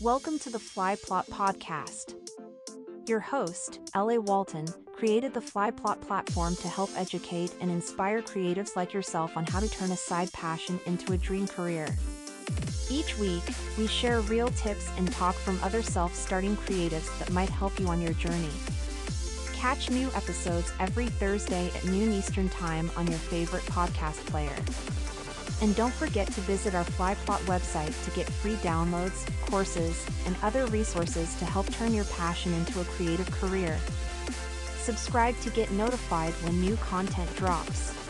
Welcome to the Fly Plot Podcast. Your host, L.A. Walton, created the Fly Plot platform to help educate and inspire creatives like yourself on how to turn a side passion into a dream career. Each week, we share real tips and talk from other self starting creatives that might help you on your journey. Catch new episodes every Thursday at noon Eastern Time on your favorite podcast player. And don't forget to visit our Flyplot website to get free downloads, courses, and other resources to help turn your passion into a creative career. Subscribe to get notified when new content drops.